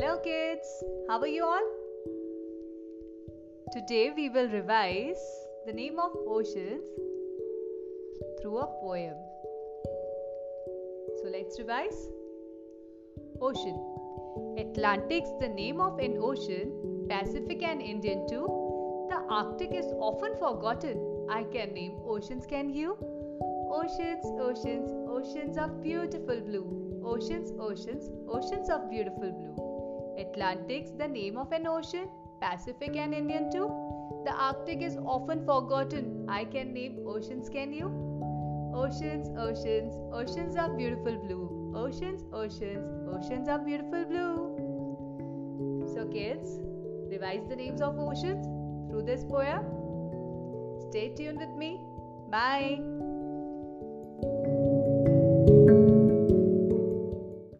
kids, how are you all? Today we will revise the name of oceans through a poem. So let's revise. Ocean Atlantic's the name of an ocean, Pacific and Indian too. The Arctic is often forgotten. I can name oceans, can you? Oceans, oceans, oceans of beautiful blue. Oceans, oceans, oceans of beautiful blue. Atlantic's the name of an ocean, Pacific and Indian too. The Arctic is often forgotten. I can name oceans, can you? Oceans, oceans, oceans of beautiful blue. Oceans, oceans, oceans of beautiful blue. So, kids, revise the names of oceans through this poem. Stay tuned with me. Bye.